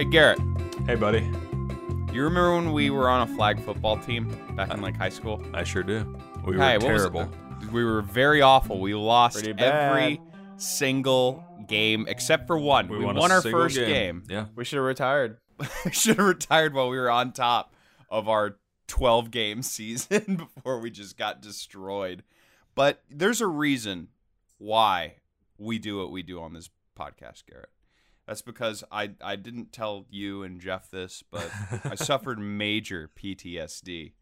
Hey Garrett, Hey, buddy. you remember when we were on a flag football team back in like high school? I sure do. We Hey, were what was it? terrible. We were very awful. We lost every single game except for one. We, won, won our single first game. Yeah. We should have retired. We should have retired while we were on top of our 12 game season before we just got destroyed. But there's a reason why we do what we do on this podcast, Garrett. That's because I, I didn't tell you and Jeff this, but I suffered major PTSD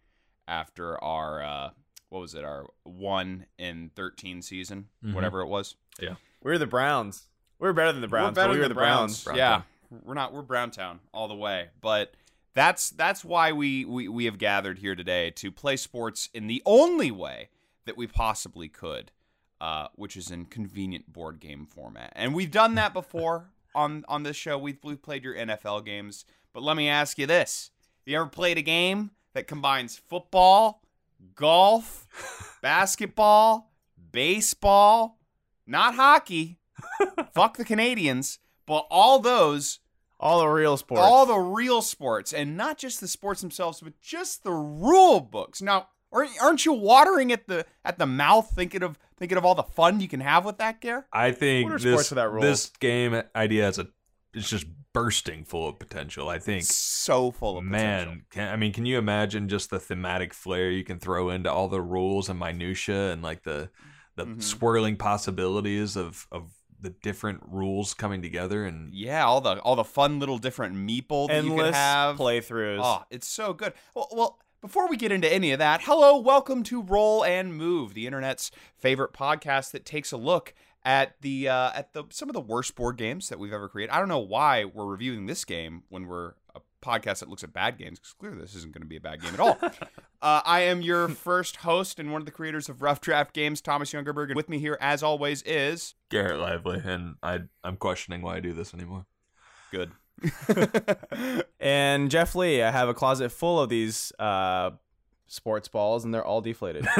after our uh, what was it our one in thirteen season, Mhm. whatever it was. Yeah, we were the Browns. We were better than the Browns. We're better but we than were the Browns. Brown yeah, we're not. We're Browntown all the way. But that's that's why we, we we have gathered here today to play sports in the only way that we possibly could, uh, which is in convenient board game format. And we've done that before on on this show. We've we've played your NFL games. But let me ask you this: You ever played a game that combines football, golf, basketball, baseball, not hockey? Fuck the Canadians, but all those All the real sports. all the real sports and not just the sports themselves but just the rule books now aren't aren't you watering at the at the mouth thinking of thinking of all the fun you can have with that gear I think What are sports this, without rules? this game idea is a it's just bursting full of potential. I think. so full of potential. Man, can, I mean, can you imagine just the thematic flair you can throw into all the rules and minutia and like the the Mhm. swirling possibilities of of the different rules coming together and yeah all the all the fun little different meeple that you can have playthroughs. Oh, it's so good. Well, well, before we get into any of that, hello, welcome to Roll and Move, the internet's favorite podcast that takes a look at the uh, at the some of the worst board games that we've ever created. I don't know why we're reviewing this game when we're a podcast that looks at bad games because clearly this isn't going to be a bad game at all. uh, I am your first host and one of the creators of Rough Draft Games, Thomas Youngerberg, and with me here, as always, is Garrett Lively, and I I'm questioning why I do this anymore. good. And Jeff Lee, I have a closet full of these uh, sports balls, and they're all deflated.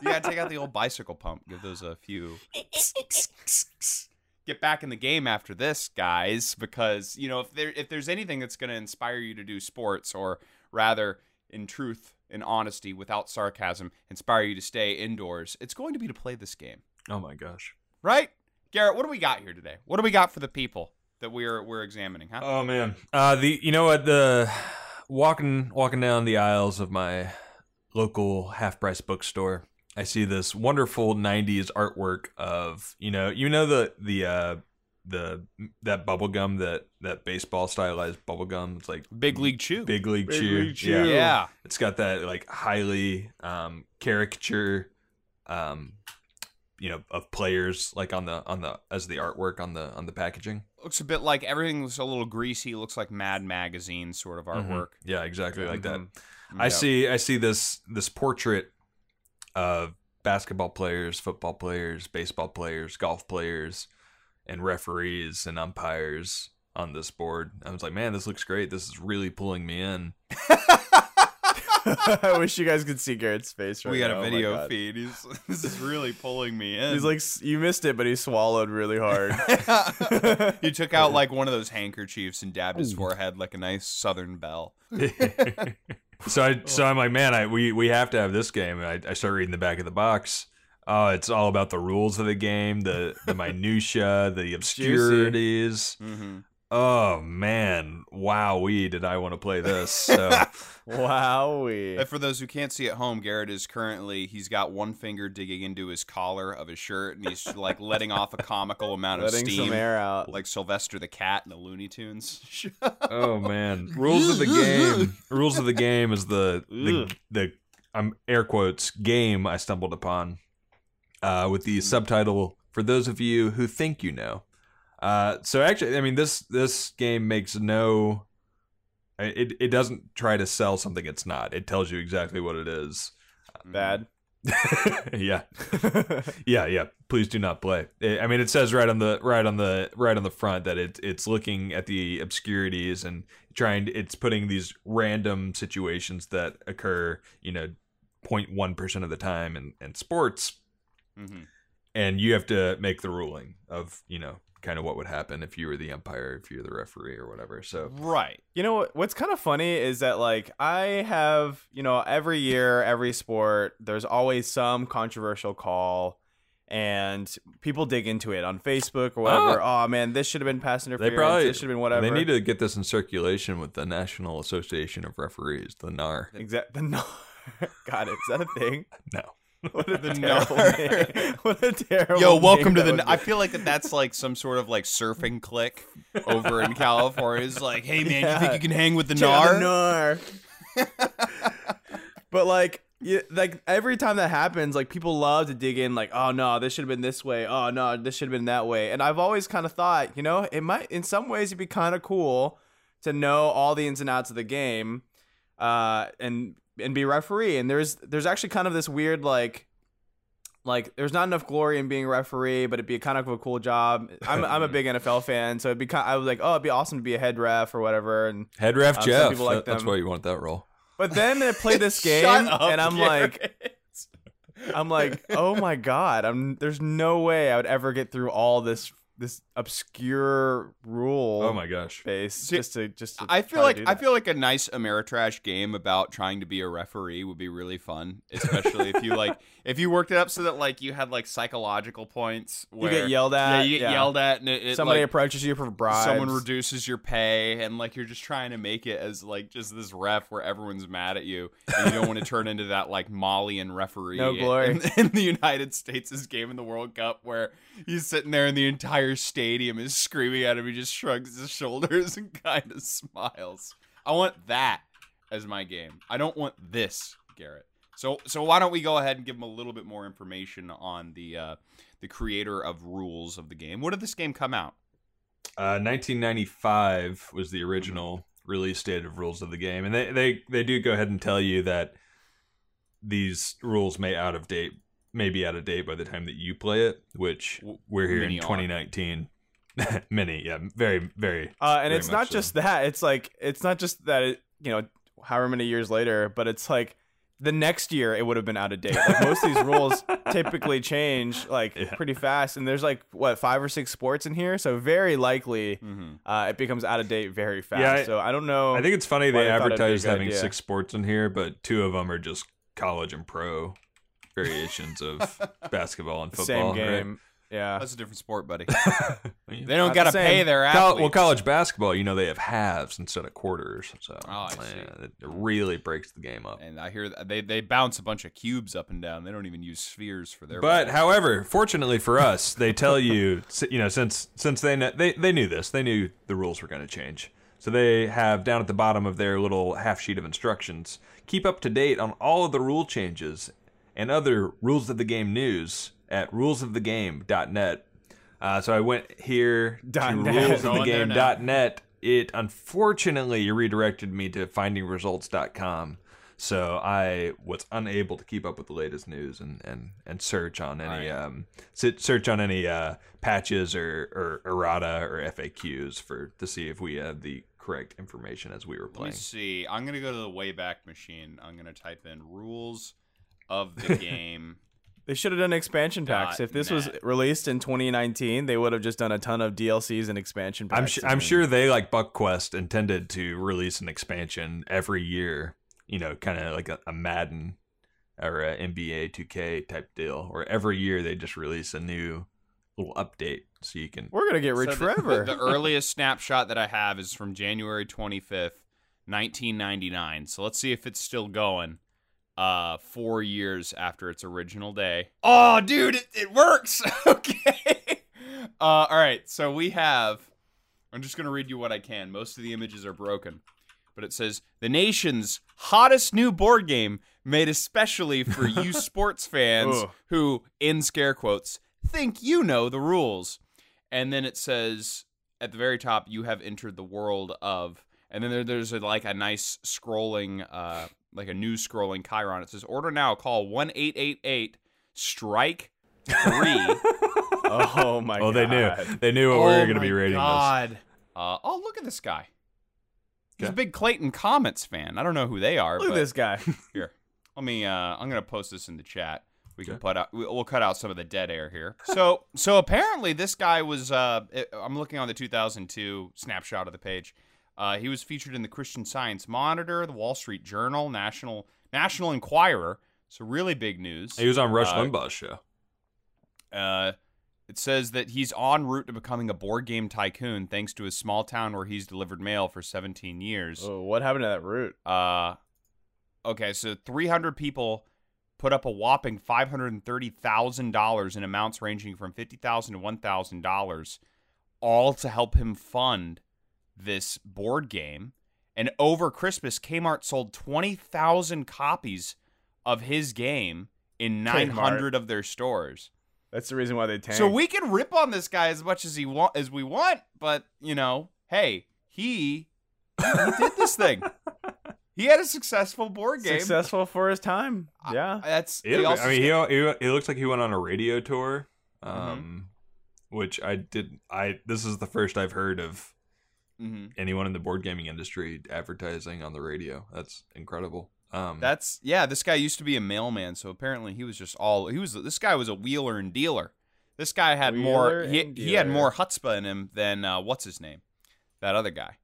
You gotta take out the old bicycle pump. Give those a few. Get back in the game after this, guys, because you know if there if there's anything that's gonna inspire you to do sports, or rather, in truth, and honesty, without sarcasm, inspire you to stay indoors, it's going to be to play this game, Oh my gosh. right? Garrett, what do we got here today? What do we got for the people that we're we're examining? Huh? Oh man. Uh the you know what the walking walking down the aisles of my local half price bookstore, I see this wonderful 90s artwork of, you know, you know the the uh the that bubble gum that that baseball stylized bubble gum it's like Big League Chew. big league Big chew League Chew. yeah yeah. it's got that like highly um caricature um you know of players like on the on the as the artwork on the on the packaging Looks a bit like everything looks a little greasy. Looks like Mad Magazine sort of Mhm. artwork. yeah exactly like that Mhm. I Yeah. see I see this this portrait of basketball players, football players, baseball players, golf players, and referees and umpires on this board. I was like, man, this looks great. This is really pulling me in. I wish you guys could see Garrett's face right now. we got now. a Oh video God. feed. He's this is really pulling me in. He's like, you missed it, but he swallowed really hard. he took out like one of those handkerchiefs and dabbed his forehead like a nice Southern belle. so I so I'm like, man, I we we have to have this game. I, I start reading the back of the box. Oh, it's all about the rules of the game, the the minutia, the obscurities. Mm-hmm. Oh man, wow, we did I want to play this? So Wowee. And for those who can't see at home, Garrett is currently he's got one finger digging into his collar of his shirt and he's like letting off a comical amount of Letting steam. some air out. Like Sylvester the cat in the Looney Tunes. oh man, rules of the game. Rules of the game is the the the um air quotes game I stumbled upon uh, with the subtitle for those of you who think you know. Uh, so actually, I mean this this game makes no. It it doesn't try to sell something it's not. It tells you exactly what it is. Bad. yeah, yeah, yeah. Please do not play. I I mean, it says right on the right on the right on the front that it it's looking at the obscurities and trying. It's putting these random situations that occur, you know, 0.1 percent of the time in, in sports, Mm-hmm. and you have to make the ruling of you know kind of what would happen if you were the umpire, if you're the referee or whatever. So Right. You know what, what's kind of funny is that like I have, you know, every year, every sport, there's always some controversial call and people dig into it on Facebook or whatever. Ah! Oh, man, this should have been pass interference. They probably- this should have been whatever. they need to get this in circulation with the National Association of Referees, the NAR. Exactly. No. God, is that a thing? No. What a The terrible name. What a terrible Yo, welcome to the. I feel like that that's like some sort of like surfing clique over in California. It's like, hey man, you think you can hang with the Yeah, NAR? the Nar. but like, you, like every time that happens, like people love to dig in, like, oh no, this should have been this way. Oh no, this should have been that way. And I've always kind of thought, you know, it might, in some ways, it'd be kind of cool to know all the ins and outs of the game, uh, and and be referee. And there's there's actually kind of this weird like. Like there's not enough glory in being a referee, but it'd be kind of a cool job. I'm I'm a big NFL fan, so it'd be kind. I was like, oh, it'd be awesome to be a head ref or whatever. And Head ref Um, Jeff. people like that- that's why you want that role. but then I play this game, up, and I'm like, I'm like, oh my god, I'm there's no way I would ever get through all this this obscure rule. Oh my gosh. base See, just to just. To I feel like I feel like a nice Ameritrash game about trying to be a referee would be really fun, especially if you like if you worked it up so that like you had like psychological points. you get yelled at. Yeah, you get yelled at, and it, it, Somebody like, approaches you for bribes. someone reduces your pay, and like you're just trying to make it as like just this ref where everyone's mad at you, and you don't want to turn into that like Malian referee. No glory. in, in the United States' game in the World Cup where he's sitting there and the entire stadium is screaming at him. He just shrugs his shoulders and kind of smiles. I want that as my game. I don't want this, Garrett. So so why don't we go ahead and give him a little bit more information on the uh, the creator of rules of the game? When did this game come out? Uh, 1995 was the original release date of rules of the game, and they they they do go ahead and tell you that these rules may out of date, may be out of date by the time that you play it. Which we're here many in 2019. Many, yeah, very, very. Uh, and Very it's not so. just that. It's like it's not just that. It, you know, however many years later, but it's like the next year it would have been out of date. Like most of these rules typically change like Yeah. pretty fast, and there's like what five or six sports in here, so very likely Mm-hmm. uh, it becomes out of date very fast. Yeah, I- so I don't know. I think it's funny Why they I thought it'd be a advertise having idea. six sports in here, but two of them are just college and pro variations of basketball and football. same right? game. Yeah. That's a different sport, buddy. They don't got to the pay same. their Col- athletes. well, college basketball, you know, they have halves instead of quarters, so Oh, I yeah, see. it really breaks the game up. and I hear that they they bounce a bunch of cubes up and down. They don't even use spheres for their. But balls. however, fortunately for us, they tell you, you know, since since they kn- they they knew this, they knew the rules were going to change. So they have down at the bottom of their little half sheet of instructions, keep up to date on all of the rule changes and other rules of the game news at rulesofthegame.net. Uh, so I went here to Dot net. rulesofthegame.net. It unfortunately redirected me to findingresults.com. So I was unable to keep up with the latest news and, and, and search on any Right. um search on any uh, patches or, or errata or FAQs for to see if we had the correct information as we were Let me playing. see. I'm gonna go to the Wayback Machine. I'm gonna type in rules of the game. They should have done expansion packs. If this was released in 2019, they would have just done a ton of DLCs and expansion packs. I'm su- and I'm sure they like BuckQuest intended to release an expansion every year. You know, kind of like a, a Madden or a NBA 2K type deal, where every year they just release a new little update so you can. We're gonna get rich So the- forever. The, earliest snapshot that I have is from January 25th, 1999. So let's see if it's still going. Uh, four years after its original day. Oh, dude, it, it works. okay. Uh, all right. So we have. I'm just gonna read you what I can. Most of the images are broken, but it says the nation's hottest new board game made especially for you sports fans who, in scare quotes, think you know the rules. And then it says at the very top, you have entered the world of. And then there, there's a, like a nice scrolling, uh, like a news scrolling Chiron. It says, order now, call one eight eight eight strike three. oh my God. Oh, god! they knew. They knew what we were going to be rating this. Oh God. Uh, oh, look at this guy. He's a big Clayton Comets fan. I don't know who they are, Look but at this guy. here. Let me uh I'm gonna post this in the chat. We can Okay. put out. we- We'll cut out some of the dead air here. So, so apparently, this guy was. Uh, I'm looking on the 2002 snapshot of the page. Uh, he was featured in the Christian Science Monitor, the Wall Street Journal, National National Enquirer. So really big news. He was on Rush Uh, Limbaugh's show. Uh, it says that he's en route to becoming a board game tycoon thanks to his small town where he's delivered mail for 17 years. Oh, what happened to that route? Uh, okay, so 300 people put up a whopping $530,000 in amounts ranging from 50,000 to $1,000, all to help him fund this board game. And over Christmas, Kmart sold 20,000 copies of his game in 900 of their stores. That's the reason why they tanked. So we can rip on this guy as much as he want as we want, but you know, hey, he he did this thing. He had a successful board game. successful for his time. Yeah. That's it. he also I mean, he, he he looks like he went on a radio tour, Mm-hmm. um, which I did. I this is the first I've heard of Mhm. anyone in the board gaming industry advertising on the radio. That's incredible. Um, That's yeah. This guy used to be a mailman, so apparently he was just all he was. This guy was a wheeler and dealer. This guy had more. He, he had more chutzpah in him than uh, what's his name, that other guy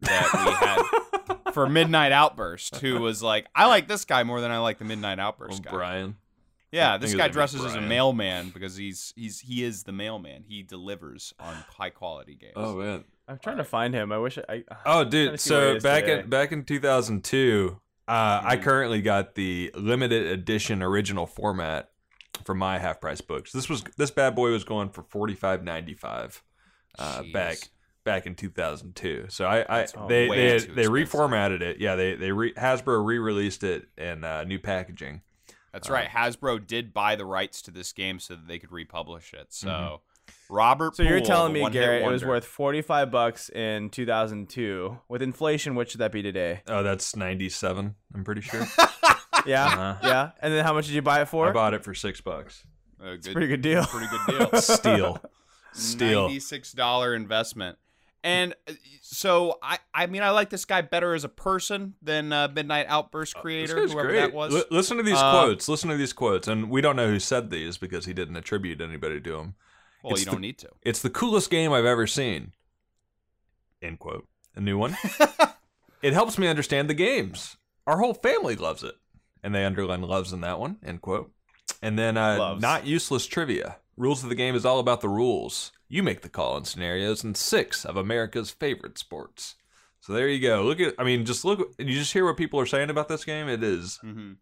that we had for Midnight Outburst, who was like, I like this guy more than I like the Midnight Outburst guy. Brian. Yeah, I this guy his name is dresses as a mailman because he's he's he is the mailman. He delivers on high quality games. Oh man. I'm trying to find him. I wish I. I Oh, dude. to see So back today. in back in 2002, uh, I Mhm. currently got the limited edition original format for my half price books. This was this bad boy was going for 45.95 uh, Jeez. back back in 2002. So I, I they they, too they reformatted it. Yeah, they they re, Hasbro re-released it in uh, new packaging. That's Uh, right. Hasbro did buy the rights to this game so that they could republish it. So Mhm. Robert, So you're telling me, one-hit Garrett, it was worth 45 bucks in 2002. With inflation, what should that be today? Oh, that's 97. I'm pretty sure. Yeah, Uh-huh. yeah. And then how much did you buy it for? I bought it for six bucks. a good, Pretty good deal. pretty good deal. Steal. Steal. Ninety-six dollar investment. And uh, so I, I mean, I like this guy better as a person than uh, Midnight Outburst creator, Uh, whoever great. that was. Li- listen to these Uh, quotes. Listen to these quotes, and we don't know who said these because he didn't attribute anybody to him. Well, you don't need to. It's the coolest game I've ever seen. End quote. A new one. it helps me understand the games. Our whole family loves it, and they underline loves in that one. End quote. And then uh, not useless trivia. Rules of the game is all about the rules. You make the call in scenarios in six of America's favorite sports. So there you go. Look at. I mean, just look. You just hear what people are saying about this game. It is hmm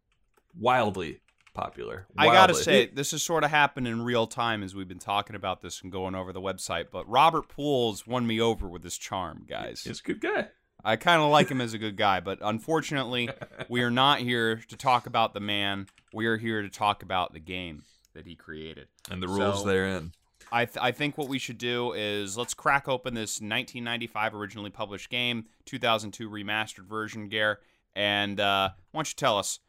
wildly popular. I gotta say, this has sort of happened in real time as we've been talking about this and going over the website. But Robert Poole's won me over with his charm, guys. he's a good guy. I kind of like him as a good guy, but unfortunately, we are not here to talk about the man. We are here to talk about the game that he created. And the rules So- therein. I, th- I think what we should do is let's crack open this 1995 originally published game, 2002 remastered version, Gare, and uh, why don't you tell us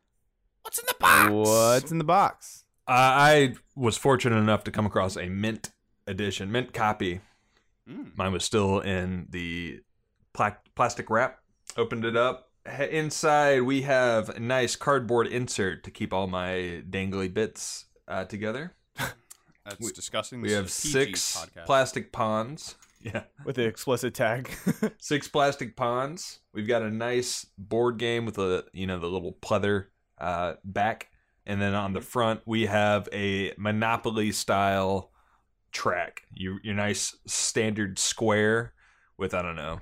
what's in the box? What's in the box? Uh, I was fortunate enough to come across a mint edition, mint copy. Mm. Mine was still in the pla- plastic wrap. Opened it up. Inside, we have a nice cardboard insert to keep all my dangly bits uh, together. That's We- disgusting. We have is a PG six podcast. plastic ponds. Yeah. With the explicit tag. six plastic ponds. We've got a nice board game with a you know the little pleather uh, back, and then on the front we have a Monopoly style track. You your nice standard square with I don't know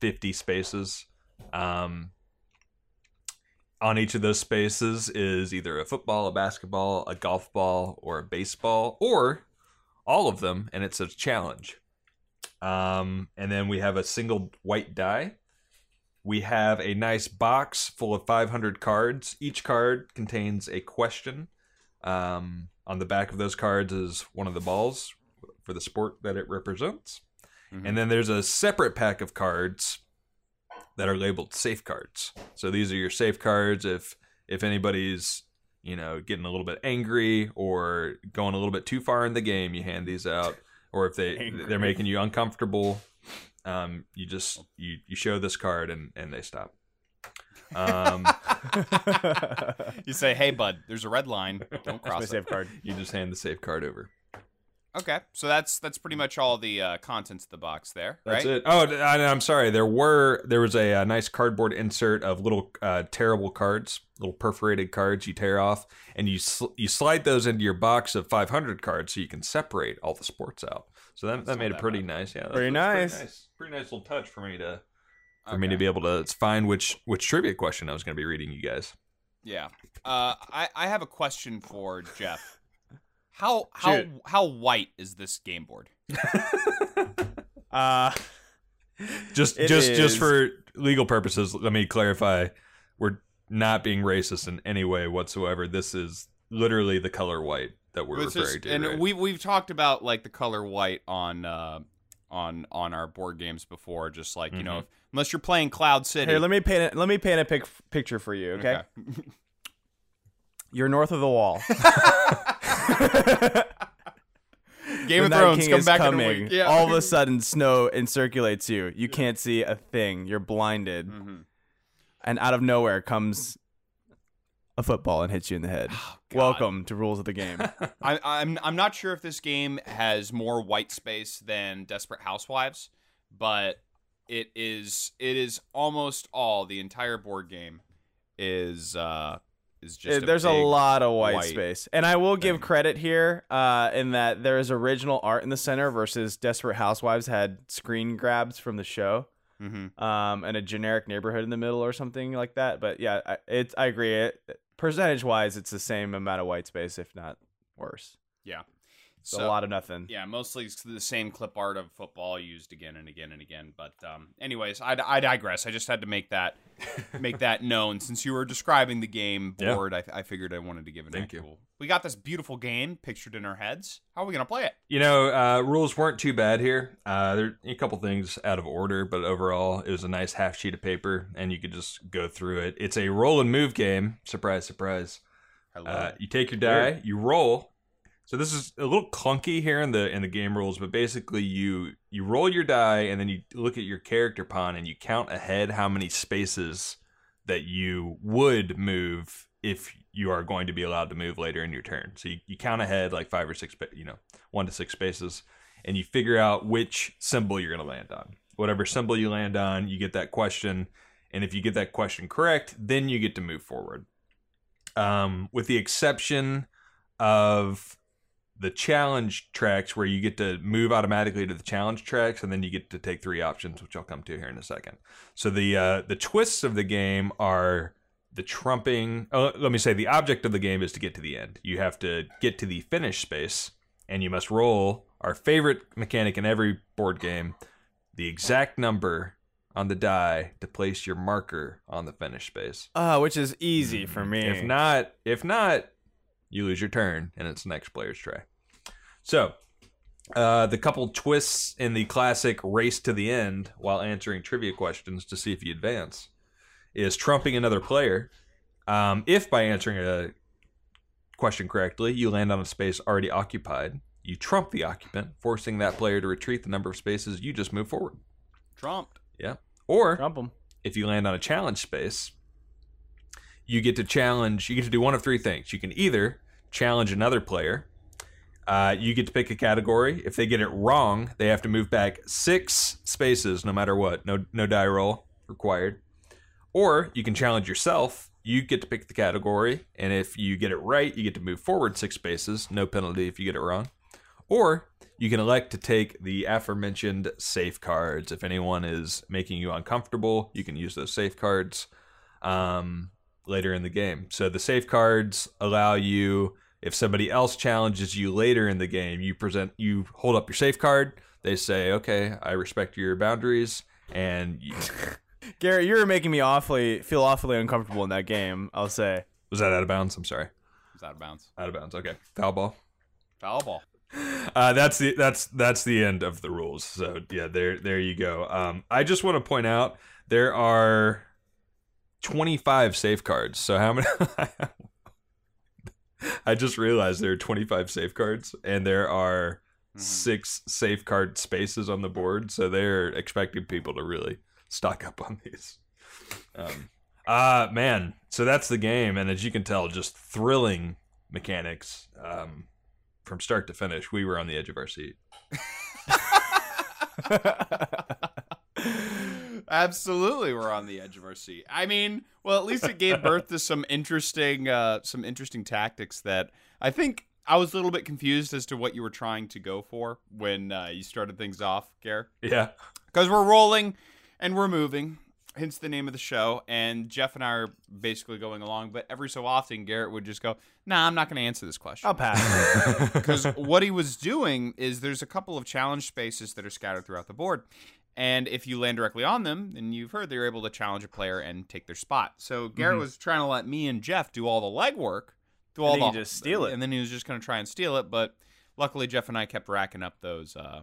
fifty spaces. Um, on each of those spaces is either a football, a basketball, a golf ball, or a baseball, or all of them, and it's a challenge. Um, and then we have a single white die. We have a nice box full of 500 cards. Each card contains a question. Um, on the back of those cards is one of the balls for the sport that it represents. Mhm. And then there's a separate pack of cards that are labeled safe cards. So these are your safe cards if if anybody's, you know, getting a little bit angry or going a little bit too far in the game, you hand these out. Or if they Angry. they're making you uncomfortable, um, you just you, you show this card and, and they stop. Um, You say, "Hey, bud, there's a red line. Don't That's my cross it." safe card. you just hand the safe card over. Okay, so that's that's pretty much all the uh, contents of the box there, That's right? it. Oh, and I'm sorry. There were there was a, uh nice cardboard insert of little uh, tearable cards, little perforated cards you tear off, and you sl- you slide those into your box of 500 cards so you can separate all the sports out. So that, that not made it pretty bad. nice. Yeah, that Pretty was nice. Pretty nice. Pretty nice little touch for me to for me to be able to find which which trivia question I was going to be reading you guys. Yeah. Uh, I I have a question for Jeff. How how Shoot. how white is this game board? Uh, Just It just just for legal purposes, let me clarify: we're not being racist in any way whatsoever. This is literally the color white that we're It's referring just- to. and right? we've we've talked about like the color white on uh, on on our board games before. Just like you know, Mhm. if, unless you're playing Cloud City. here, let me paint it. Let me paint a pic- picture for you. Okay? you're north of the wall. Game The of Night Thrones King come is back in a coming. week. Yeah. All of a sudden, snow encirculates you. You can't see a thing. You're blinded, Mhm. and out of nowhere comes a football and hits you in the head. Oh, Welcome to rules of the game. I, I'm I'm not sure if this game has more white space than Desperate Housewives, but it is it is almost all the entire board game is uh is just Uh, There's a, lot of white, white space, and I will give thing. credit here uh, in that there is original art in the center versus Desperate Housewives had screen grabs from the show, Mhm. um, and a generic neighborhood in the middle or something like that. But yeah, I, it's I agree. It, percentage wise, it's the same amount of white space, if not worse. Yeah. It's So a lot of nothing. yeah, mostly it's the same clip art of football used again and again and again. But um, anyways, I, I digress. I just had to make that make that known since you were describing the game Yeah. board. I, I figured I wanted to give an Thank you. We got this beautiful game pictured in our heads. How are we gonna play it? You know, uh, rules weren't too bad here. Uh, there are a couple things out of order, but overall, it was a nice half sheet of paper, and you could just go through it. It's a roll and move game. Surprise, surprise. I love Uh, it. you take your die, you roll. So this is a little clunky here in the in the game rules, but basically you you roll your die and then you look at your character pawn and you count ahead how many spaces that you would move if you are going to be allowed to move later in your turn. So you, you count ahead like five or six, you know, one to six spaces, and you figure out which symbol you're going to land on. Whatever symbol you land on, you get that question, and if you get that question correct, then you get to move forward. Um, with the exception of the challenge tracks where you get to move automatically to the challenge tracks and then you get to take three options which i'll come to here in a second. So the uh, the twists of the game are the trumping oh, let me say the object of the game is to get to the end. You have to get to the finish space and you must roll our favorite mechanic in every board game the exact number on the die to place your marker on the finish space. Uh, which is easy for me. if not, if not, you lose your turn, and it's the next player's try. So, uh, the couple twists in the classic race to the end while answering trivia questions to see if you advance is trumping another player. Um, if by answering a question correctly, you land on a space already occupied, you trump the occupant, forcing that player to retreat the number of spaces you just move forward. Trumped. Yeah. Or Trump 'em. if you land on a challenge space, you get to challenge. You get to do one of three things. You can either challenge another player. Uh, you get to pick a category. If they get it wrong, they have to move back six spaces, no matter what. No, no die roll required. Or you can challenge yourself. You get to pick the category, and if you get it right, you get to move forward six spaces. No penalty if you get it wrong. Or you can elect to take the aforementioned safeguards. If anyone is making you uncomfortable, you can use those safeguards um, later in the game. So the safeguards allow you, if somebody else challenges you later in the game, you present, you hold up your safe card. They say, "Okay, I respect your boundaries," and you, Garrett, you were making me awfully feel awfully uncomfortable in that game. I'll say. was that out of bounds? I'm sorry, It's out of bounds. out of bounds. Okay, foul ball. Foul ball. uh, that's the that's that's the end of the rules. So yeah, there there you go. Um, I just want to point out there are twenty five safeguards. So how many? I just realized there are twenty five safeguards, and there are Mhm. six safeguard spaces on the board. So they're expecting people to really stock up on these. Um, Uh man, so that's the game, and as you can tell, just thrilling mechanics um, from start to finish. We were on the edge of our seat. Absolutely, we're on the edge of our seat. I mean, well, at least it gave birth to some interesting, uh, some interesting tactics that I think I was a little bit confused as to what you were trying to go for when uh, you started things off, Gare. Yeah, Because we're rolling and we're moving, hence the name of the show. And Jeff and I are basically going along, but every so often, Garrett would just go, "Nah, I'm not going to answer this question." I'll pass. because what he was doing is there's a couple of challenge spaces that are scattered throughout the board. And if you land directly on them, then you've heard they're able to challenge a player and take their spot. So Garrett was trying to let me and Jeff do all the legwork, do all then the just steal it. and then he was just going to try and steal it. But luckily, Jeff and I kept racking up those. Uh,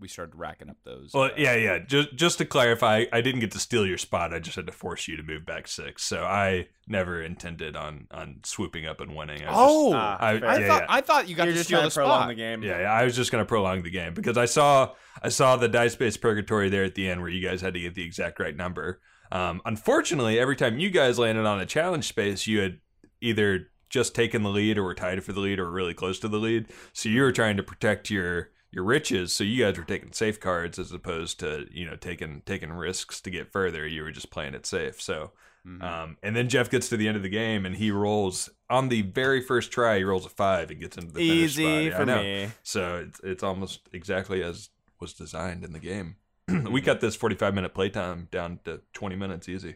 we started racking up those. Well, uh, yeah, yeah. Just just to clarify, I didn't get to steal your spot. I just had to force you to move back six. So I never intended on on swooping up and winning. I was Oh, Ah, I- fair. I yeah, thought yeah. I thought you got You're to just steal trying the to prolong spot. the game. Yeah, yeah, I was just gonna prolong the game because I saw I saw the dice based purgatory there at the end where you guys had to get the exact right number. Um, unfortunately, every time you guys landed on a challenge space, you had either just taken the lead or were tied for the lead or really close to the lead. So you were trying to protect your your riches. So you guys were taking safeguards as opposed to you know taking taking risks to get further. You were just playing it safe. So. Mhm. Um, and then Jeff gets to the end of the game and he rolls on the very first try. He rolls a five and gets into the finish spot. Easy Yeah, for me. So it's it's almost exactly as was designed in the game. Mm-hmm. we cut this 45 minute playtime down to 20 minutes easy.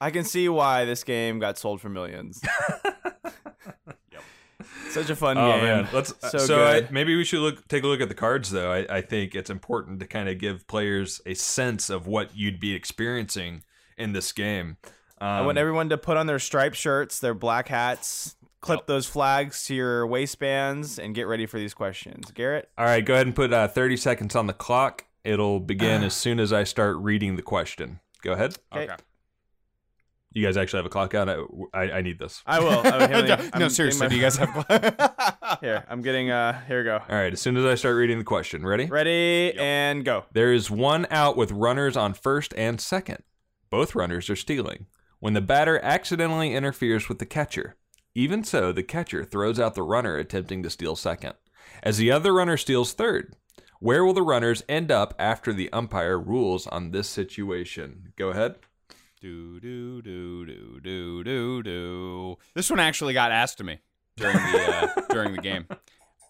I can see why this game got sold for millions. Such a fun Oh game. man, let's So so, I, maybe we should look take a look at the cards though. I, I think it's important to kind of give players a sense of what you'd be experiencing in this game. Um, I want everyone to put on their striped shirts, their black hats, clip Yep. those flags to your waistbands, and get ready for these questions. Garrett, all right, go ahead and put uh, 30 seconds on the clock. It'll begin as soon as I start reading the question. Go ahead. Okay. Okay. You guys actually have a clock out. I, I, I need this. I will. I will no, I'm no, seriously, do getting you guys have? my- here? I'm getting. Uh, here we go. All right, as soon as I start reading the question, ready? Ready and go. There is one out with runners on first and second. Both runners are stealing. When the batter accidentally interferes with the catcher, even so, the catcher throws out the runner attempting to steal second. As the other runner steals third, where will the runners end up after the umpire rules on this situation? Go ahead. Do do do do do do do. This one actually got asked to me during the uh, during the game,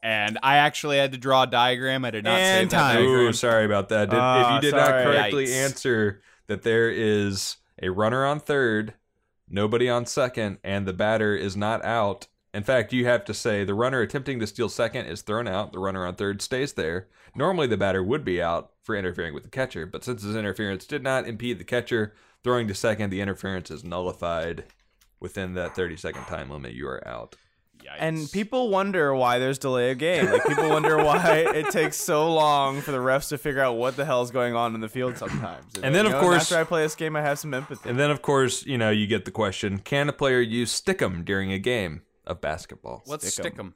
and I actually had to draw a diagram. I did not And save that time. Ooh, sorry about that. Did, if Ah, you did sorry. not correctly Yikes. answer that there is a runner on third, nobody on second, and the batter is not out. In fact, you have to say the runner attempting to steal second is thrown out. The runner on third stays there. Normally, the batter would be out for interfering with the catcher, but since his interference did not impede the catcher throwing to second, the interference is nullified within that 30 second time limit. You are out. Yikes. And people wonder why there's delay of game. Like people wonder why it takes so long for the refs to figure out what the hell is going on in the field sometimes. And then, You of course- after I play this game, I have some empathy. And then, of course, you know, you get the question can a player use stickum during a game of basketball? let's Stick 'em. stick them.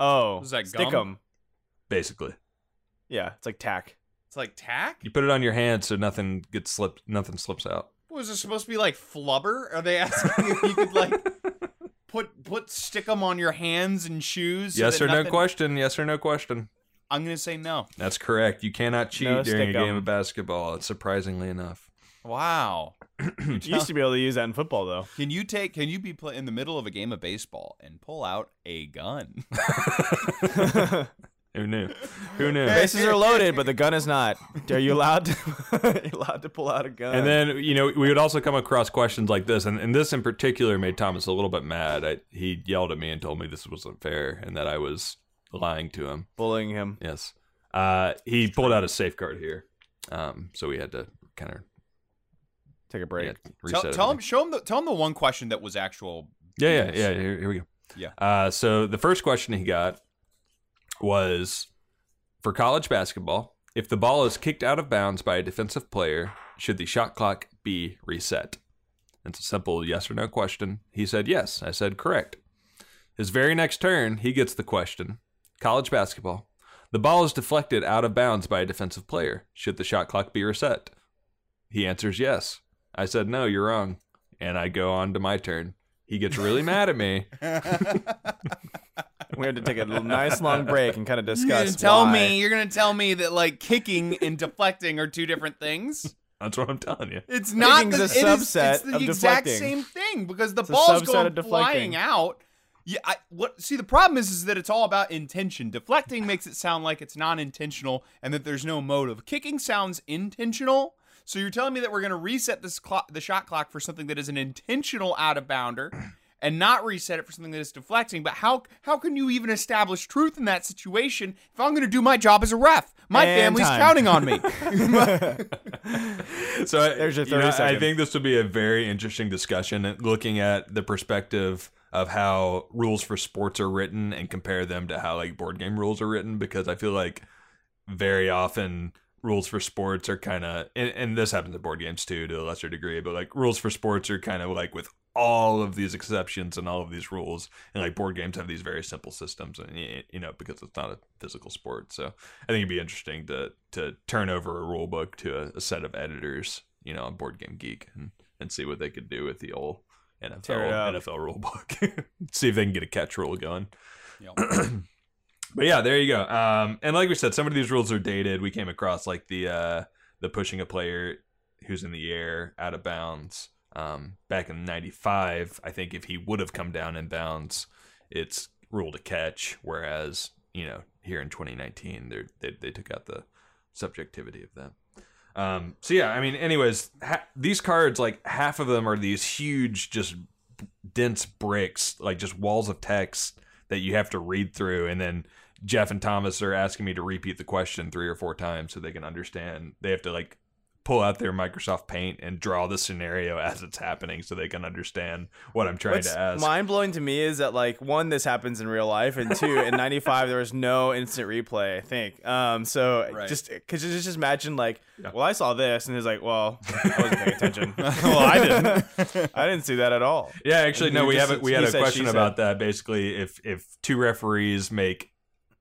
oh, is that stick gum? 'em. Basically. Yeah, it's like tack. It's like tack. You put it on your hand so nothing gets slipped, nothing slips out. Was it supposed to be like flubber? Are they asking if you could like put put stick them on your hands and shoes? so yes that or no question. Yes or no question. I'm gonna say no. That's correct. You cannot cheat No during a game of basketball. It's surprisingly enough. Wow. You used to be able to use that in football, though. Can you take? Can you be play, in the middle of a game of baseball and pull out a gun? Who knew? Who knew? Bases are loaded, but the gun is not. Are you allowed to? are you allowed to pull out a gun? And then you know we would also come across questions like this, and, and this in particular made Thomas a little bit mad. I, he yelled at me and told me this wasn't fair and that I was lying to him. bullying him. Yes, uh, he pulled out a safeguard here, um, so we had to kind of Take a break. yeah, tell, reset. tell him, show him the tell him the one question that was actual. Yeah, yeah, yeah. Here, here we go. Yeah. Uh, so the first question he got was for college basketball. If the ball is kicked out of bounds by a defensive player, should the shot clock be reset? It's a simple yes or no question. He said yes. I said correct. His very next turn, he gets the question college basketball. The ball is deflected out of bounds by a defensive player. Should the shot clock be reset? He answers yes. I said no, you're wrong. and I go on to my turn. He gets really mad at me. We had to take a nice long break and kind of You're discuss. gonna tell why. me you're gonna tell me that like kicking and deflecting are two different things. That's what I'm telling you. It's not the, Kicking's a it is- subset it's the of exact deflecting. same thing because the It's a ball's subset going of deflecting. flying out. Yeah, I, what? See, the problem is, is that it's all about intention. Deflecting makes it sound like it's non-intentional and that there's no motive. Kicking sounds intentional. So you're telling me that we're going to reset this clock, the shot clock for something that is an intentional out of bounder, and not reset it for something that is deflecting. But how how can you even establish truth in that situation if I'm going to do my job as a ref? My And family's time. counting on me. So There's your you know, I think this would be a very interesting discussion, looking at the perspective of how rules for sports are written and compare them to how like board game rules are written. Because I feel like very often rules for sports are kind of, and, and this happens in board games too to a lesser degree, but like rules for sports are kind of like with all of these exceptions and all of these rules, and like board games have these very simple systems, and you know because it's not a physical sport. So I think it'd be interesting to to turn over a rule book to a, a set of editors, you know, on Board Game Geek, and and see what they could do with the old NFL. NFL rule book. see if they can get a catch rule going. Yep. But yeah, there you go. Um, and like we said, some of these rules are dated. We came across like the uh, the pushing a player who's in the air out of bounds um, back in '95. I think if he would have come down in bounds, it's ruled a catch. Whereas you know here in 2019, they're, they they took out the subjectivity of that. Um, so yeah, I mean, anyways, ha- these cards like half of them are these huge, just dense bricks, like just walls of text that you have to read through, and then Jeff and Thomas are asking me to repeat the question three or four times so they can understand. They have to like pull out their Microsoft Paint and draw the scenario as it's happening so they can understand what I'm trying What's to ask. mind blowing to me is that like one, this happens in real life, and two, in '95 there was no instant replay. I think. Um, so Right. just because just just imagine like, Yeah. well, I saw this, and it's like, well, I wasn't paying attention. well, I didn't. I didn't see that at all. Yeah, actually, And no. We just- have a, we had a said, question she said. about that. Basically, if if two referees make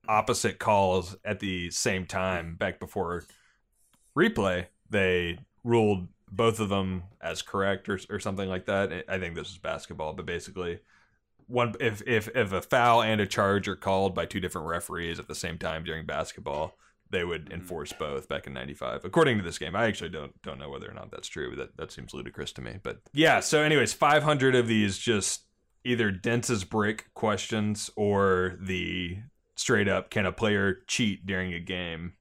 opposite calls at the same time back before replay, they ruled both of them as correct or or something like that. I think this is basketball, but basically. One if, if if a foul and a charge are called by two different referees at the same time during basketball, they would enforce both back in 95 according to this game i actually don't don't know whether or not that's true that that seems ludicrous to me but yeah so anyways 500 of these just either dense as brick questions or the straight up can a player cheat during a game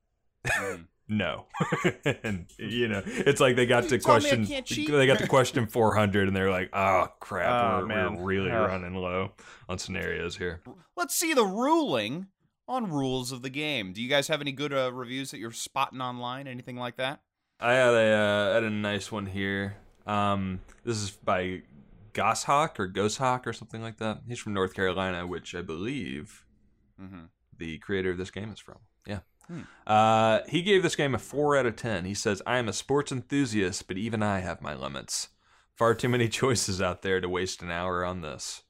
Mm. no and you know it's like they got to You tell me I question they got to question 400 and they're like oh crap Oh, we're, man. we're really Ugh. running low on scenarios here Let's see the ruling on rules of the game. Do you guys have any good uh, reviews that you're spotting online? Anything like that? I had a uh, had a nice one here. Um, this is by Goshawk or Goshawk or something like that. He's from North Carolina, which I believe Mm-hmm. the creator of this game is from. Yeah. Hmm. Uh, he gave this game a four out of ten. He says, "I am a sports enthusiast, but even I have my limits. Far too many choices out there to waste an hour on this."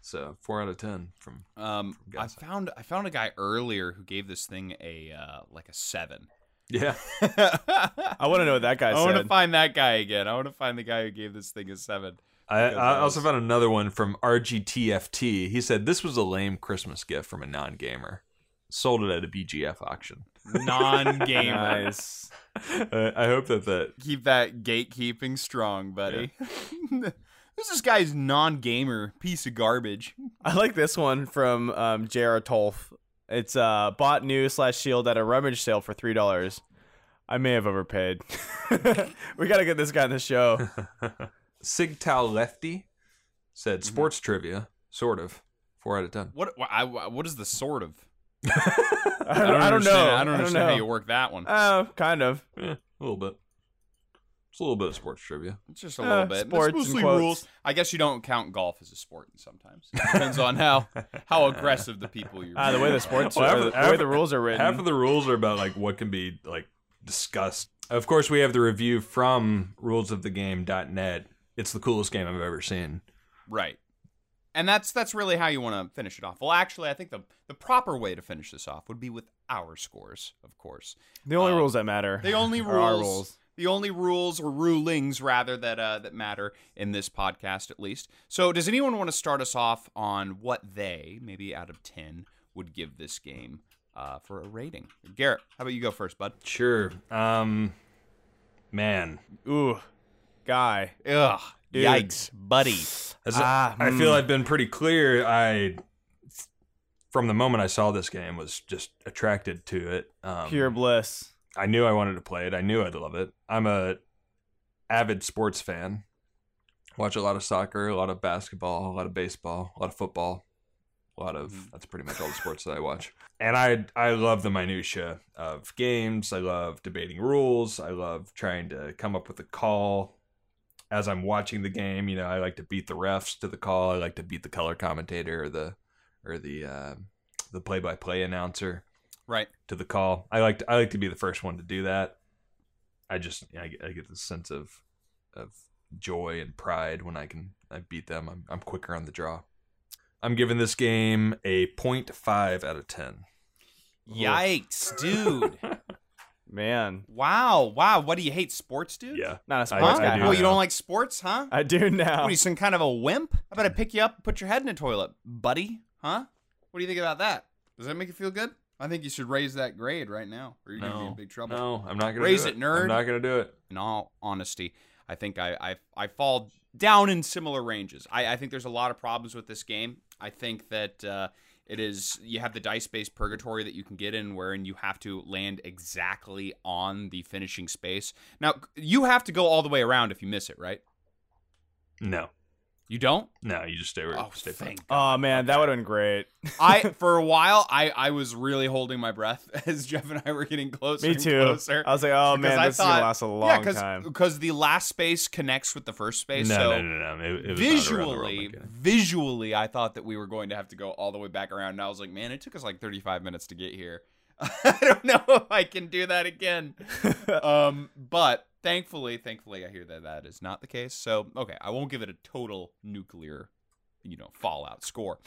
So four out of ten from. Um, From I found I found a guy earlier who gave this thing a uh, like a seven. Yeah. I want to know what that guy I want to find that guy again. I want to find the guy who gave this thing a seven. I, I I also found another one from RGTFT. He said this was a lame Christmas gift from a non-gamer. Sold it at a BGF auction. Non-gamer. Nice. Uh, I hope that that Keep that gatekeeping strong, buddy. Who's this guy's non-gamer piece of garbage? I like this one from um, J.R. Tolf. It's uh, bought new slash shield at a rummage sale for three dollars. I may have overpaid. we gotta get this guy on the show. Sigtal Lefty said Mm-hmm. sports trivia, sort of. Four out of ten. What? I, what is the sort of? I don't, I don't know. I don't understand know. how you work that one. Uh, kind of. Yeah, a little bit. It's a little bit of sports trivia. It's just a Uh, little bit. It's sports and mostly quotes. rules. I guess you don't count golf as a sport sometimes. It depends on how how aggressive the people you're. Ah, the way the sports, Well, are, half the, of- the half way the rules are written. Half of the rules are about like what can be like discussed. Of course, we have the review from rulesofthegame.net. It's the coolest game I've ever seen. Right. And that's that's really how you want to finish it off. Well, actually, I think the the proper way to finish this off would be with our scores, of course. the only um, rules that matter. The only are our rules, rules. the only rules or rulings rather that uh, that matter in this podcast at least. So, does anyone want to start us off on what they, maybe out of ten, would give this game uh, for a rating? Garrett, how about you go first, bud? Sure. Um, man, Ooh, guy. Ugh, Dude. yikes, buddy. As Ah, I hmm. feel I've been pretty clear. I, from the moment I saw this game, was just attracted to it. Um, Pure bliss. I knew I wanted to play it. I knew I'd love it. I'm a avid sports fan. Watch a lot of soccer, a lot of basketball, a lot of baseball, a lot of football, a lot of Mhm. that's pretty much all the sports that I watch. And I I love the minutia of games. I love debating rules. I love trying to come up with a call as I'm watching the game. You know, I like to beat the refs to the call. I like to beat the color commentator or the or the uh, the play by play announcer Right. to the call. I like to, I like to be the first one to do that. I just I, get- I get this sense of of joy and pride when I can I beat them. I'm I'm quicker on the draw. I'm giving this game a 0.5 out of 10. Yikes, dude. Man, wow, wow. What do you hate sports, dude? Yeah. not a sports Huh? guy. do huh? Oh, you don't like sports, huh? I do now. What are you, some kind of a wimp? How about I pick you up and put your head in a toilet, buddy? Huh? What do you think about that? Does that make you feel good? I think you should raise that grade right now, or you're gonna be in big trouble. No, I'm not going to Raise do it, nerd. I'm not going to do it. In all honesty, I think I I, I fall down in similar ranges. I, I think there's a lot of problems with this game. I think that uh, it is you have the dice based purgatory that you can get in, wherein you have to land exactly on the finishing space. Now you have to go all the way around if you miss it, right? No. You don't. No, you just stay where Oh, stay put. thank Oh man, that would have been great. I for a while I I was really holding my breath as Jeff and I were getting closer. Me and too. Closer. I was like, oh man, I this is thought- gonna last a long yeah, cause, time. because the last space connects with the first space. No, so no, no, no. It, it was not the visually, visually, I thought that we were going to have to go all the way back around. And I was like, man, it took us like 35 minutes to get here. I don't know if I can do that again. um, but thankfully, thankfully, I hear that that is not the case. So okay, I won't give it a total nuclear, you know, fallout score,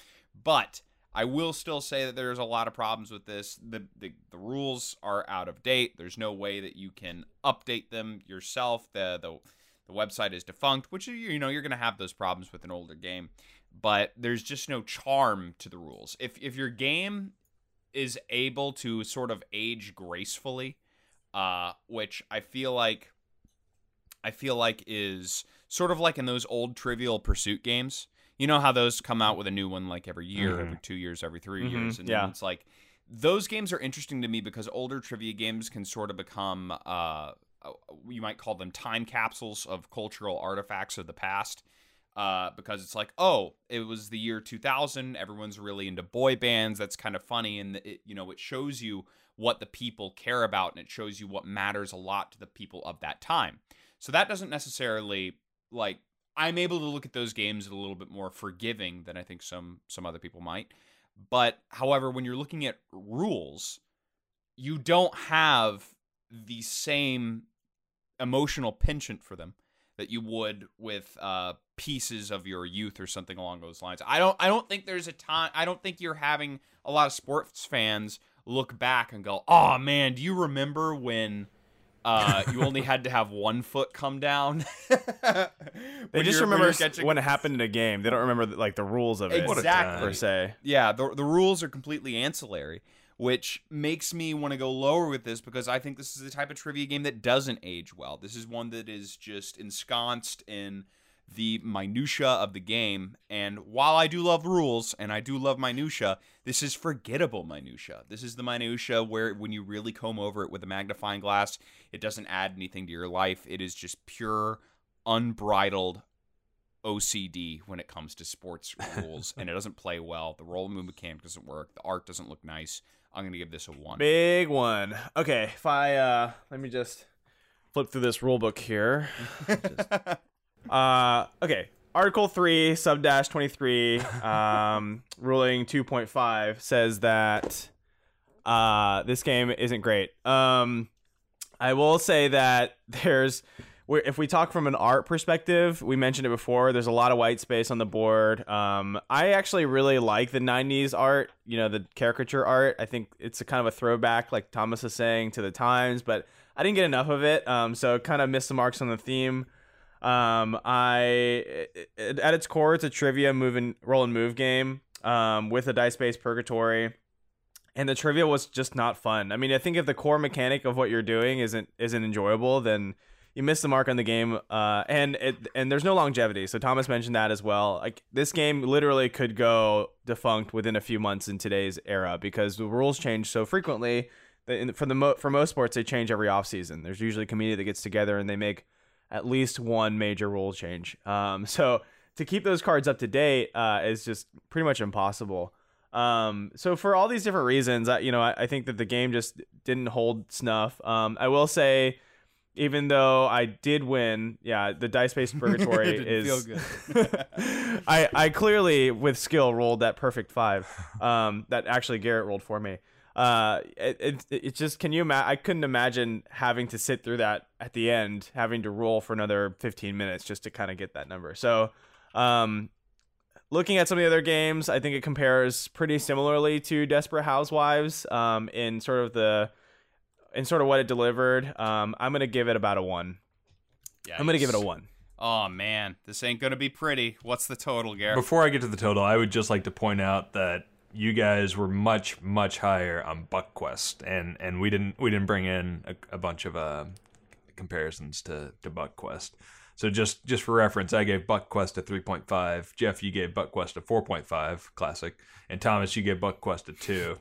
but I will still say that there's a lot of problems with this. The, the the rules are out of date. There's no way that you can update them yourself. The the the website is defunct, which you know you're going to have those problems with an older game, but there's just no charm to the rules. If if your game is able to sort of age gracefully, uh, which I feel like I feel like is sort of like in those old Trivial Pursuit games. You know how those come out with a new one like every year, Mhm. every two years, every 3 Mhm, years, and yeah. it's like those games are interesting to me because older trivia games can sort of become uh, uh, you might call them time capsules of cultural artifacts of the past uh, because it's like oh it was the year 2000 everyone's really into boy bands that's kind of funny and it you know it shows you what the people care about and it shows you what matters a lot to the people of that time so that doesn't necessarily like i'm able to look at those games a little bit more forgiving than i think some some other people might but however when you're looking at rules you don't have the same emotional penchant for them that you would with uh, pieces of your youth or something along those lines. I don't. I don't think there's a time. I don't think you're having a lot of sports fans look back and go, "Oh man, do you remember when?" Uh, you only had to have one foot come down. They just you're- when remember you're s- catching- when it happened in a game. They don't remember like the rules of it Exactly. per se. Yeah, the the rules are completely ancillary, which makes me want to go lower with this because I think this is the type of trivia game that doesn't age well. This is one that is just ensconced in the minutia of the game, and while I do love rules and I do love minutia, this is forgettable minutia. This is the minutia where when you really comb over it with a magnifying glass, it doesn't add anything to your life. It is just pure unbridled OCD when it comes to sports rules, and it doesn't play well. The roll and move mechanic doesn't work. The art doesn't look nice. I'm gonna give this a one. Big one. Okay, if I uh let me just flip through this rule book here. Uh okay. Article 3 sub dash 23 um ruling 2.5 says that uh this game isn't great. Um I will say that there's if we talk from an art perspective, we mentioned it before. There's a lot of white space on the board. Um, I actually really like the '90s art. You know, the caricature art. I think it's a kind of a throwback, like Thomas is saying, to the times. But I didn't get enough of it, um, so kind of missed the marks on the theme. Um, I it, at its core, it's a trivia move and roll and move game um, with a dice based purgatory, and the trivia was just not fun. I mean, I think if the core mechanic of what you're doing isn't isn't enjoyable, then you miss the mark on the game. Uh, and it and there's no longevity. So Thomas mentioned that as well. Like this game literally could go defunct within a few months in today's era because the rules change so frequently. That in, for the mo- for most sports, they change every off season. There's usually a community that gets together and they make at least one major rule change. Um, so to keep those cards up to date uh, is just pretty much impossible. Um, so for all these different reasons, I, you know, I, I think that the game just didn't hold snuff. Um, I will say, even though I did win, yeah, the dice based purgatory is. I I clearly with skill rolled that perfect five. Um, that actually Garrett rolled for me. Uh, it it, it just can you imagine I couldn't imagine having to sit through that at the end, having to roll for another 15 minutes just to kind of get that number. So, um, looking at some of the other games, I think it compares pretty similarly to Desperate Housewives. Um, in sort of the in sort of what it delivered. Um, I'm gonna give it about a one. I'm gonna give it a Yikes. one. Oh man, this ain't gonna be pretty. What's the total, Garrett? Before I get to the total, I would just like to point out that you guys were much much higher on BuckQuest, and and we didn't we didn't bring in a, a bunch of uh, comparisons to to BuckQuest. So just just for reference, I gave BuckQuest a 3.5. Jeff, you gave BuckQuest a 4.5, classic, and Thomas, you gave BuckQuest a two.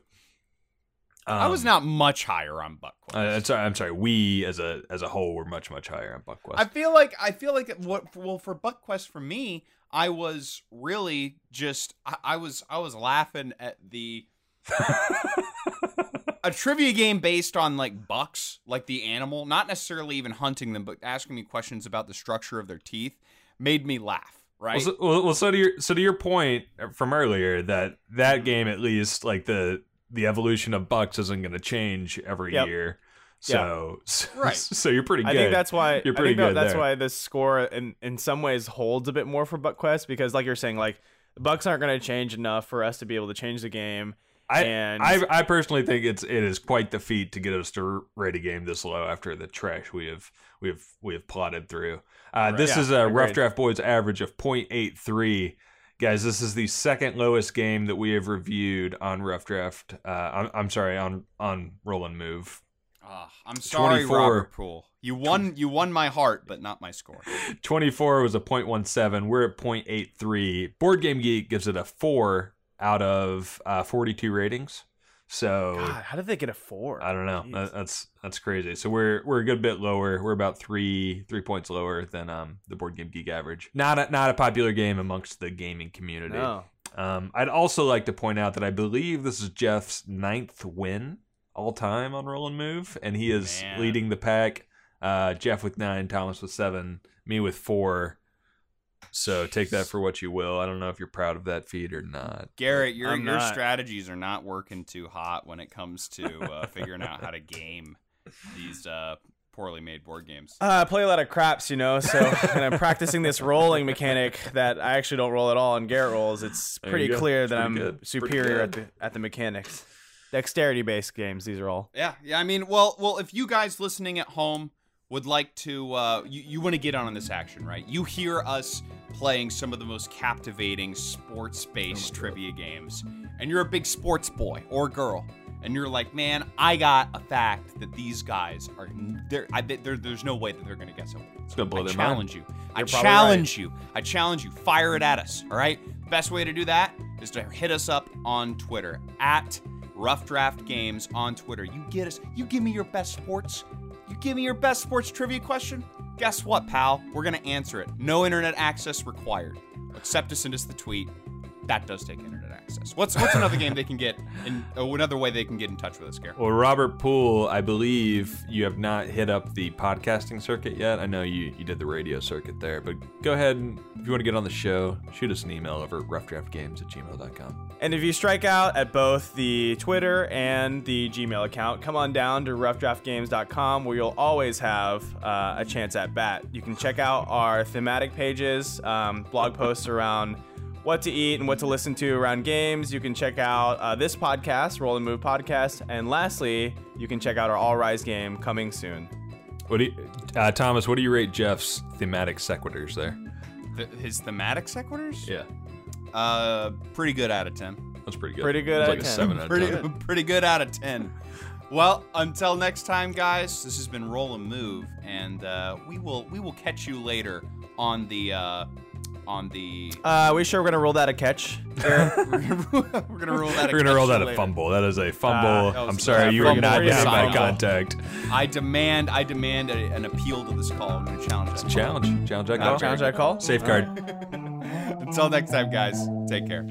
I was Um, not much higher on BuckQuest. Uh, I'm sorry. I'm sorry. We as a as a whole were much much higher on BuckQuest. I feel like I feel like what well for BuckQuest for me, I was really just I, I was I was laughing at the a trivia game based on like bucks, like the animal, not necessarily even hunting them, but asking me questions about the structure of their teeth, made me laugh. Right? Well, so, well, so to your so to your point from earlier that that mm-hmm. game at least like the the evolution of bucks isn't going to change every Yep. year. So, so Right. So you're pretty good. I think that's why You're I pretty think good that's there. why this score in in some ways holds a bit more for Buck Quest because like you're saying like the Bucks aren't going to change enough for us to be able to change the game. I, and I I personally think it's it is quite the feat to get us to rate a game this low after the trash we have we have we have plotted through. Uh, this Yeah, is a rough draft boys average of 0.83. Guys, this is the second lowest game that we have reviewed on rough draft. Uh, I'm, I'm sorry on on roll and move. Ah, I'm sorry, 24. Robert Poole. You won. You won my heart, but not my score. 24 was a 0.17. We're at 0.83. Board Game Geek gives it a four out of uh, 42 ratings. So God, how did they get a four? I don't know. Jeez. That, that's that's crazy. So we're we're a good bit lower. We're about three three points lower than um the Board Game Geek average. Not a, not a popular game amongst the gaming community. No. Um, I'd also like to point out that I believe this is Jeff's ninth win all time on Roll and Move, and he is Man. leading the pack. Uh, Jeff with nine, Thomas with seven, me with four. So take that for what you will. I don't know if you're proud of that feat or not. Garrett, your I'm your not. strategies are not working too hot when it comes to uh, figuring out how to game these uh, poorly made board games. Uh, I play a lot of craps, you know, so and I'm practicing this rolling mechanic that I actually don't roll at all. And Garrett rolls. It's pretty clear It's that pretty I'm good. Superior at the at the mechanics. Dexterity based games. These are all. Yeah, yeah. I mean, well, well, if you guys listening at home would like to, uh, you you want to get on in this action, right? You hear us playing some of the most captivating sports-based trivia games, and you're a big sports boy or girl, and you're like, man, I got a fact that these guys are there. I, there there's no way that they're gonna get it. It's gonna blow I their mind. challenge you. I challenge you. I challenge you. Fire it at us. All right. Best way to do that is to hit us up on Twitter at Rough Draft Games on Twitter. You get us. You give me your best sports. You give me your best sports trivia question. Guess what, pal? We're gonna answer it. No internet access required. Except to send us the tweet. That does take internet access. What's what's another game they can get? In, oh, another way they can get in touch with us, Garrett. Well, Robert Poole, I believe you have not hit up the podcasting circuit yet. I know you, you did the radio circuit there, but go ahead and if you want to get on the show, shoot us an email over at roughdraftgames at gmail.com. And if you strike out at both the Twitter and the Gmail account, come on down to roughdraftgames.com where you'll always have uh, a chance at bat. You can check out our thematic pages, um, blog posts around what to eat and what to listen to around games. You can check out uh, this podcast, Roll and Move Podcast. And lastly, you can check out our All Rise game coming soon. What do you, uh, Thomas? What do you rate Jeff's thematic sequiturs there? Th- his thematic sequiturs? Yeah, Uh, pretty good out of 10. that's pretty good. Pretty good out like of 10. seven out of Pretty, ten. pretty good out of 10. Well, until next time, guys, this has been Roll and Move, and uh, we will we will catch you later on the uh, on the. Uh, we sure we're gonna roll that a catch. we're gonna we're gonna roll that. We're gonna roll that a fumble. That is a fumble. that was I'm sorry, you were not Pretty getting my contact. I demand I demand a, an appeal to this call. I'm gonna challenge that. Challenge, challenge that Uh, call. Challenge that call. Safeguard. Until next time, guys. Take care.